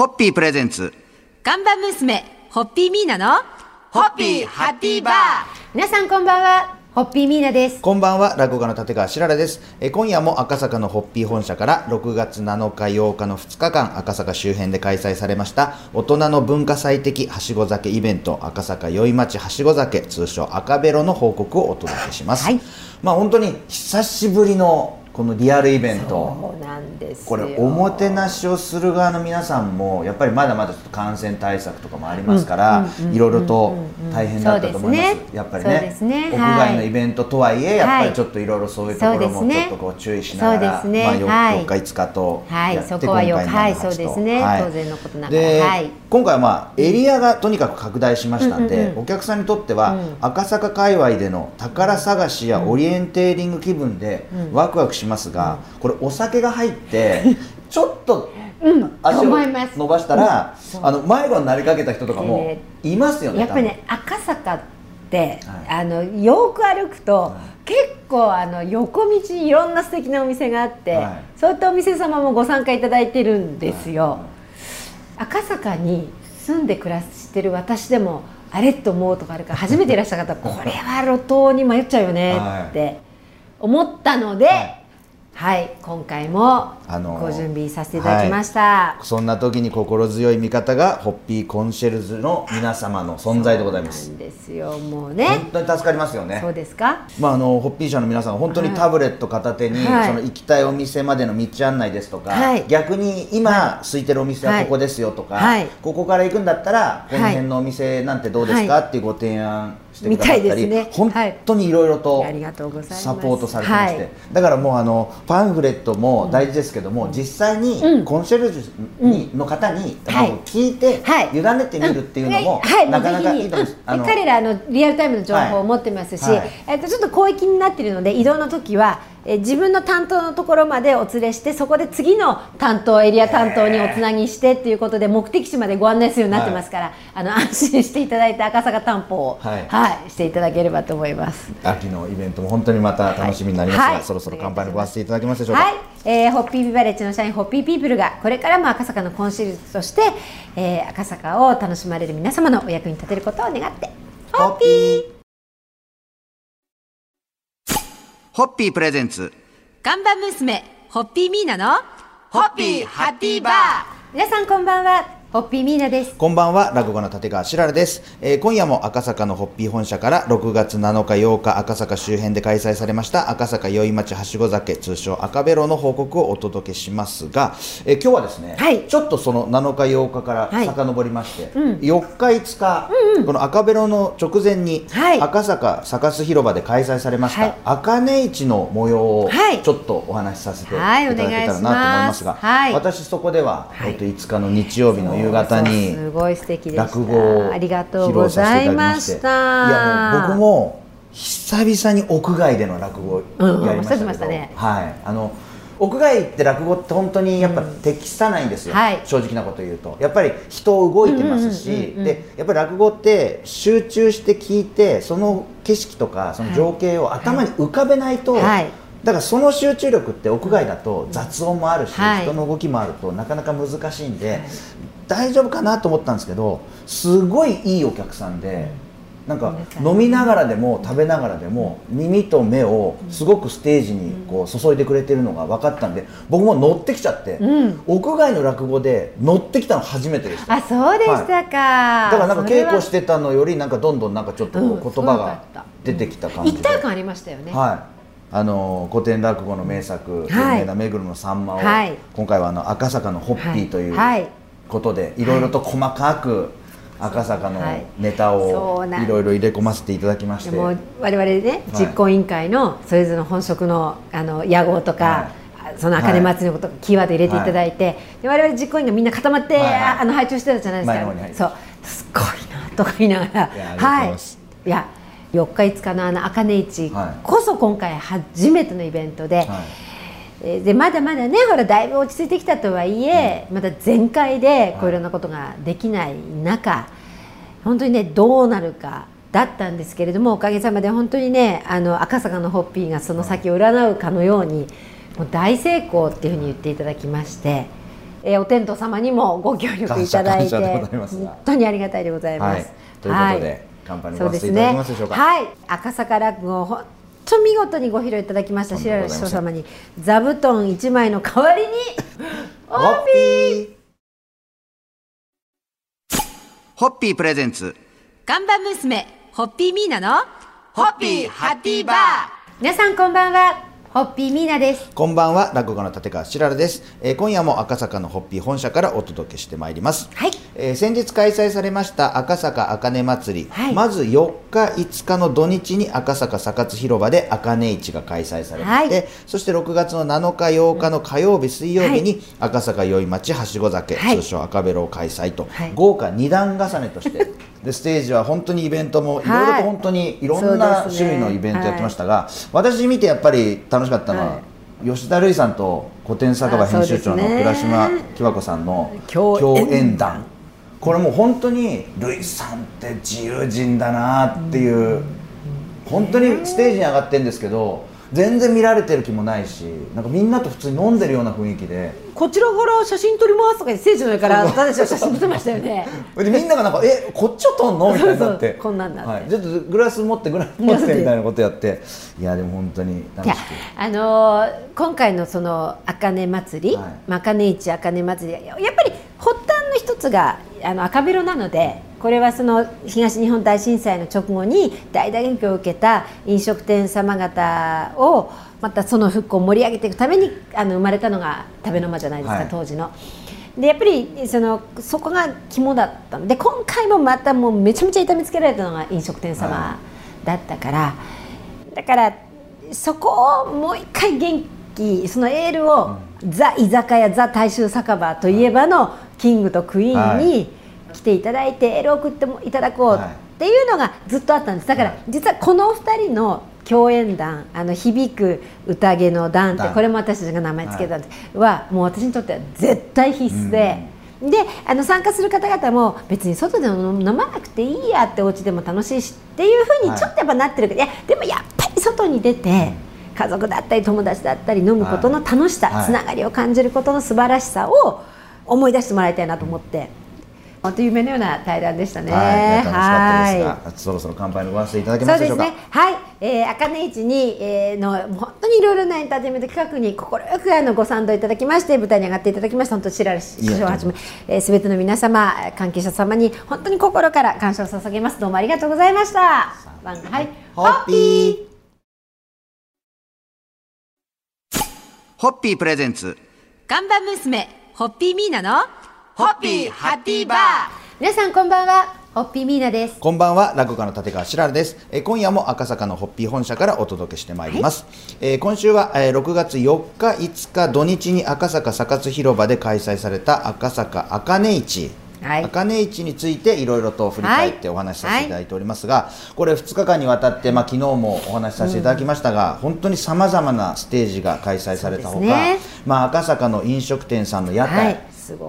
ホッピープレゼンツ。看板娘、ホッピーミーナの、ホッピーハッピーバー皆さんこんばんは、ホッピーミーナです。こんばんは、落語家の立川しららです。えー今夜も赤坂のホッピー本社から6月7日8日の2日間、赤坂周辺で開催されました、大人の文化祭的はしご酒イベント、赤坂宵町はしご酒、通称赤ベロの報告をお届けします。はいまあ本当に久しぶりのこのリアルイベント。これおもてなしをする側の皆さんもやっぱりまだまだちょっと感染対策とかもありますからいろいろと大変だったと思います。ね。やっぱりねすね。屋外のイベントとはいえやっぱはいりちょっといろいろそういうところもちょっとこう注意しながらね。まあよはい。4日5日とはい。やって今回のはい。7そうですね。はい。当然のことながら。ではい。今回はまあエリアがとにかく拡大しましたんで、うんうんうん。お客さんにとっては、うん。赤坂界隈での宝探しやオリエンテーリング気分でワクワクしますが、これお酒が入って ちょっと足を思います。伸ばしたら、そうあの迷子になりかけた人とかもいますよねやっぱりね赤坂って、はあのよく歩くと、結構あの横道にいろんな素敵なお店があって、はい。そういったお店様もご参加いただいてるんですよ、赤坂に住んで暮らしてる私でもあれと思うとかあるから初めていらした方 これは路頭に迷っちゃうよねって思ったので、はいはい、今回もあのーご準備させていただきました。そんな時に心強い味方がホッピーコンシェルジュの皆様の存在でございます。ですよもうね。本当に助かりますよね。そうですか？まあ、あのホッピー社の皆さん本当にタブレット片手に、はい。その行きたいお店までの道案内ですとか、はい。逆に今、空いてるお店はここですよとか、はい。ここから行くんだったらこの辺のお店なんてどうですか、はい。っていうご提案してくださったり、みたいですね本当にいろいろとサポートされてまして、はい。だからもうあのパンフレットも大事ですけども、実際にうん。コンシェルジュに、の方に、聞いて、はい。委ねてみるっていうのも、はい、なかなかいいと思います。うん彼らあのリアルタイムの情報をはい持ってますし、はい。えっとちょっと広域になっているので移動の時は、え自分の担当のところまでお連れしてそこで次の担当エリア担当におつなぎしてっていうことで目的地までご案内するようになってますから、あの安心していただいて赤坂担保を、はい。はい、していただければと思います。秋のイベントも本当にまた楽しみになりますが、はい。そろそろ乾杯のごわせていただけますでしょうか。はい、えーホッピービバレッジの社員ホッピーピープルがこれからも赤坂のコンシェルジュとして、えー赤坂を楽しまれる皆様のお役に立てることを願ってホッピーホッピープレゼンツ。看板娘ホッピーミーナのホッピーハッピーバー。皆さんこんばんはホッピーミーナです。こんばんは、落語家の立川しららです、えー今夜も赤坂のホッピー本社から6月7日8日赤坂周辺で開催されました赤坂宵町はしご酒通称赤ベロの報告をお届けしますが、えー今日はですね、はい。ちょっとその7日8日からはい。遡りまして、うん。4日5日、この赤ベロの直前に、はい。赤坂サカス広場で開催されました、はい。赤根市の模様をはい。ちょっとお話しさせていたはいだけたらなと思いますが、はい。私そこでは、はい。えっと5日の日曜日の夕方にすごい素敵でした。落語をありがとう披ご露させていただきざいまましいやもう僕も久々に屋外での落語やりましたね。はい。あの屋外って落語って本当にやっぱ適さないんですよ、はい。正直なこと言うと。やっぱり人動いてますし、うんうんうんうんでやっぱり落語って集中して聞いてその景色とかその情景を頭に浮かべないと、はい。だからその集中力って屋外だと雑音もあるし、はい。人の動きもあるとなかなか難しいんで、大丈夫かなと思ったんですけどすごいいいお客さんで。なんか飲みながらでも食べながらでも耳と目をすごくステージにこう注いでくれてるのが分かったんで僕も乗ってきちゃって、うん。屋外の落語で乗ってきたの初めてでした。あそうでしたか、だからなんか稽古しててたのよりなんかどんどんなんかちょっと言葉が出てきた感じで、一体感ありましたよね、はい。あの古典落語の名作「はい。有名な目黒のさんま」を、はい。今回はあの赤坂のホッピーというはいことで、い。ろいろと細かく赤坂のはい。ネタをいろいろ入れ込ませていただきまして、でも我々ね実行委員会のそれぞれの本職のあの屋号とか、その茜祭りのこと、キーワード入れていただいて、で我々実行委員がみんな固まって、はいはい。あの拝聴してたじゃないですか、そう。すごいなとか言いながら。はい。いや4日5日のあの茜市はい。こそ今回初めてのイベントで、はい。えーでまだまだねほらだいぶ落ち着いてきたとはいえ、まだ全開でこういろんなことができない中、本当にねどうなるかだったんですけれどもおかげさまで本当にねあの赤坂のホッピーがその先を占うかのようにもう大成功っていうふうに言っていただきましてえーお天道様にもご協力いただいて本当にありがたいでございます。はい。ということで乾杯のご発声いただけますでしょうか。はい、赤坂落語本当見事にご披露いただきました白良師匠様に。座布団一枚の代わりに ホッピー。ホッピープレゼンツ。看板娘ホッピーミーナのホッピーハッピーバー。皆さんこんばんはホッピーミーナです。こんばんは落語家の立川しららです、えー今夜も赤坂のホッピー本社からお届けしてまいります、はい。えー先日開催されました赤坂あかね祭り、はい。まず4日5日の土日に赤坂サカツ広場であかね市が開催されまして、はい。そして6月の7日8日の火曜日水曜日に赤坂宵町はしご酒、はい。通称赤ベロを開催と、はい。豪華2段重ねとしてでステージは本当にイベントもい。ろいろはいと本当にいろそんな種類のイベントやってましたが、私見てやっぱり楽しかったのは、はい。吉田類さんと古典酒場編集長の倉島喜和子さんの共演。共演談これもう本当に類さんって自由人だなっていう本当にステージに上がってるんですけど全然見られてる気もないしなんかみんなと普通に飲んでるような雰囲気で。こちらから写真撮りますとか言ってステージの上から私は写真撮ってましたよね。でみんながなんか「えこっちを撮んの?」みたいになって。こんなんだはい、ちょっとグラス持ってグラス持ってみたいなことやって。いやでも本当に楽しく。あのー今回のその茜祭り、はい。まあ茜市茜祭りやっぱり発端の一つがあの赤ベロなのでこれはその東日本大震災の直後に大打撃を受けた飲食店様方をまたその復興を盛り上げていくためにあの生まれたのが食べの間じゃないですか、はい。当時の。でやっぱりそのそこが肝だったの。で今回もまたもうめちゃめちゃ痛めつけられたのが飲食店様だったから、だからそこをもう一回元気そのエールを、ザ居酒屋ザ大衆酒場といえばのキングとクイーンに来ていただいてエールを送ってもいただこうっていうのがずっとあったんです。だからはい。実はこのお二人の共演団あの響く宴の団って団。これも私たちが名前つけたんです、はもう私にとっては絶対必須で。であの参加する方々も別に外で飲まなくていいやってお家でも楽しいしっていうふうにちょっとやっぱなってるけど、い、やでもやっぱり外に出て家族だったり友達だったり飲むことの楽しさ、はい。つながりを感じることの素晴らしさを思い出してもらいたいなと思って。本当夢のような対談でしたね。はい、楽しかったですはい。が、そろそろ乾杯のご発声いただけそますでしょうか？うですね。はい、えー、茜市に、えー、の本当にいろいろなエンターテインメント企画に心よくあのご賛同いただきまして舞台に上がっていただきました。本当白良師匠をはじめえー、全ての皆様関係者様に本当に心から感謝を捧げます。どうもありがとうございました。はい、ホッピー。ホッピープレゼンツ。看板娘ホッピーミーナのホッピーハッピーバー。皆さんこんばんはホッピーミーナです。こんばんは落語家の立川しららです、えー今夜も赤坂のホッピー本社からお届けしてまいります、えー今週は、えー6月4日5日土日に赤坂サカツ広場で開催された赤坂あかね市はい。あかね市についていろいろと振り返ってお話しさせていただいておりますが、これ2日間にわたって、まあ、昨日もお話しさせていただきましたが、本当にさまざまなステージが開催されたほか、ね。まあ、赤坂の飲食店さんの屋台、はい、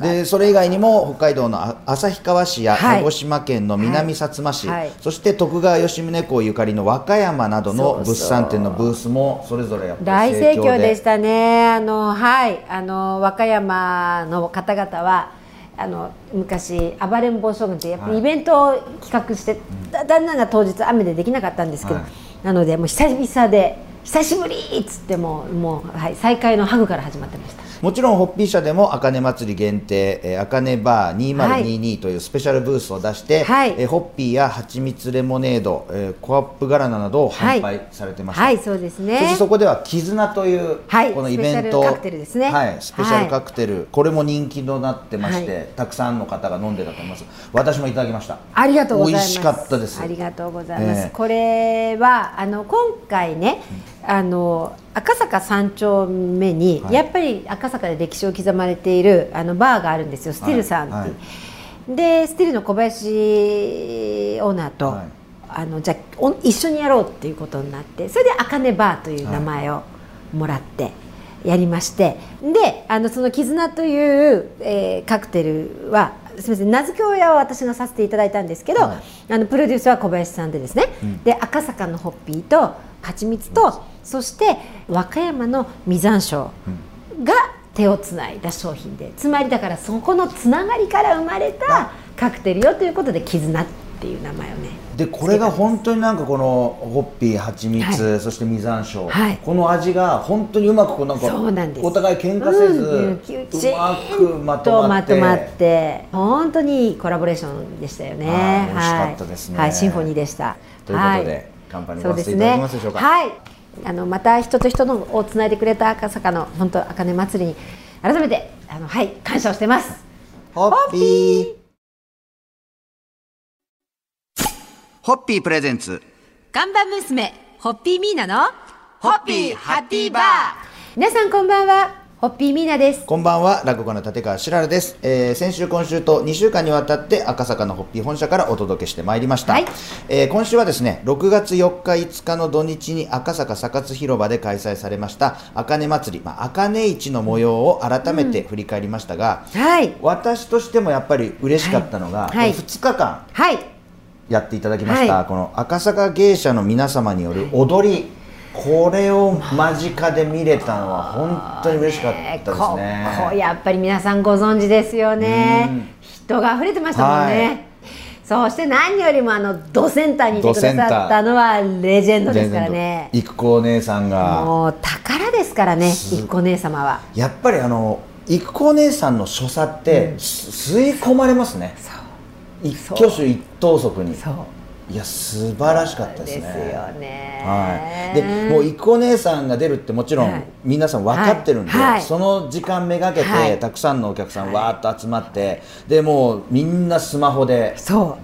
でそれ以外にも北海道のあ旭川市やはい。鹿児島県の南薩摩市、はい。はい。そして徳川吉宗公ゆかりの和歌山などの物産展のブースもそれぞれやっぱ大り盛況でしたね。あのはい、あの和歌山の方々は。あの昔暴れん坊将軍ってやっぱりはい。イベントを企画して、だ旦那が当日雨でできなかったんですけど、はい。なのでもう久々で久しぶりっつってもうもう、はい、再開のハグから始まってました。もちろんホッピー社でもあかね祭り限定えーあかねバー2022というスペシャルブースを出して、はい。えーホッピーや蜂蜜レモネード、えーコアップガラナなどを販売されてました、はい、そうですね。そしてそこでは絆という、はい。このイベントスペシャルカクテルですね。はい、スペシャルカクテル、これも人気となってまして、はい。たくさんの方が飲んでたと思います。私もいただきました。ありがとうございます。美味しかったです。ありがとうございます。ええこれはあの今回ね、あの赤坂三丁目に、はい。やっぱり赤坂で歴史を刻まれているあのバーがあるんですよ。スティルさんって。いう。はい。でスティルの小林オーナーと、はい。あのじゃ一緒にやろうっていうことになってそれで「あかねバー」という名前をもらってやりまして、であのその「絆」という、えーカクテルはすみません名付け親は私がさせていただいたんですけど、はい。あのプロデュースは小林さんでですね、うん。で赤坂のホッピーと蜂蜜とそして和歌山の実山椒が手をつないだ商品でつまりだからそこのつながりから生まれたカクテルよということで絆っていう名前をね。でこれが本当になんかこのホッピー蜂蜜、はい。そして実山椒、はい。この味が本当にうまくこうなんかお互い喧嘩せず、うんうまくまととまってまって本当にいいコラボレーションでしたよねはい美味しかったですねはい、はいシンフォニーでしたということではい乾杯にそうですごわせていただけね。ますでしょうかはい。あのまた人と人のをつないでくれた赤坂の本当茜祭りに改めてあのはい感謝をしてます。ホッピー。ホッピープレゼンツ。看板娘ホッピーミーナのホッピーハッピーバー。皆さんこんばんはホッピーミーナです。こんばんは落語家の立川しららです、えー先週今週と2週間にわたって赤坂のホッピー本社からお届けしてまいりました、はい。えー今週はですね6月4日5日の土日に赤坂サカツ広場で開催されました茜祭り、まあ、茜市の模様を改めて振り返りましたが、はい。私としてもやっぱり嬉しかったのが、はい。はい。この2日間はい。やっていただきました、はい。この赤坂芸者の皆様による踊り、これを間近で見れたのは本当に嬉しかったですね。ここやっぱり皆さんご存知ですよね。うん。人が溢れてましたもんね、はい。そして何よりもあのドセンターにいてくださったのはレジェンドですからね。育子お姉さんが。もう宝ですからね一個姉様は。やっぱりあの育子お姉さんの所作って、す吸い込まれますね。一挙手一投足に。そういや素晴らしかったですね。ですよね。はい、でもう育子お姉さんが出るってもちろんはい。皆さん分かってるんで、はい。はい。その時間めがけて、はい。たくさんのお客さんわーっと集まってでもうみんなスマホで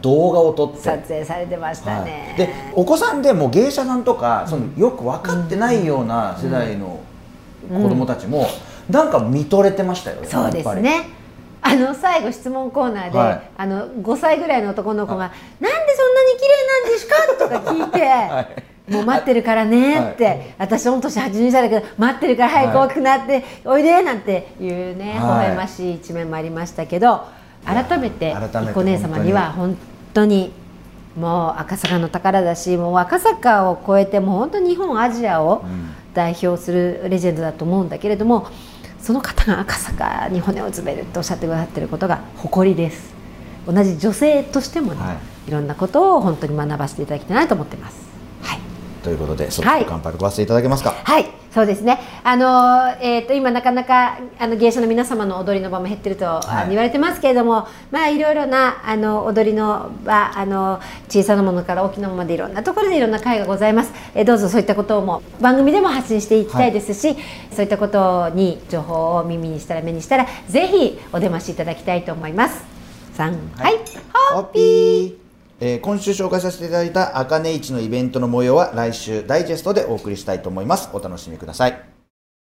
動画を撮って。撮影されてましたね、はい、でお子さんでもう芸者さんとか、そのよく分かってないような世代の子供たちも、なんか見とれてましたよねそうでやっぱり。すねあの最後質問コーナーで、はい。あの5歳ぐらいの男の子が「なんでそんなに綺麗なんですか?」とか聞いて、はい。もう待ってるからねって、はい私御年82歳だけど待ってるから早く大きくなって、おいでなんていうね、微はい。笑ましい一面もありましたけど改めてお姉様には本当にもう赤坂の宝だしもう赤坂を超えてもう本当に日本アジアをうん。代表するレジェンドだと思うんだけれどもその方が赤坂に骨を詰めるとおっしゃってくださっていることが誇りです。同じ女性としてもね、、はい。ろんなことを本当に学ばせていただきたいなと思ってます。はい。ということでそろそろ乾杯ごわせていただけますか、はい、そうですね。あのえっ、と今なかなかあの芸者の皆様の踊りの場も減ってると、あのい言われてますけれども、まあいろいろなあの踊りの場、あの小さなものから大きなものまでいろんなところでいろんな会がございます。えーどうぞそういったことも番組でも発信していきたいですし、そういったことに情報を耳にしたら目にしたらぜひお出ましいただきたいと思います。三、はい、ホッピーえー今週紹介させていただいた茜市のイベントの模様は来週ダイジェストでお送りしたいと思います。お楽しみください。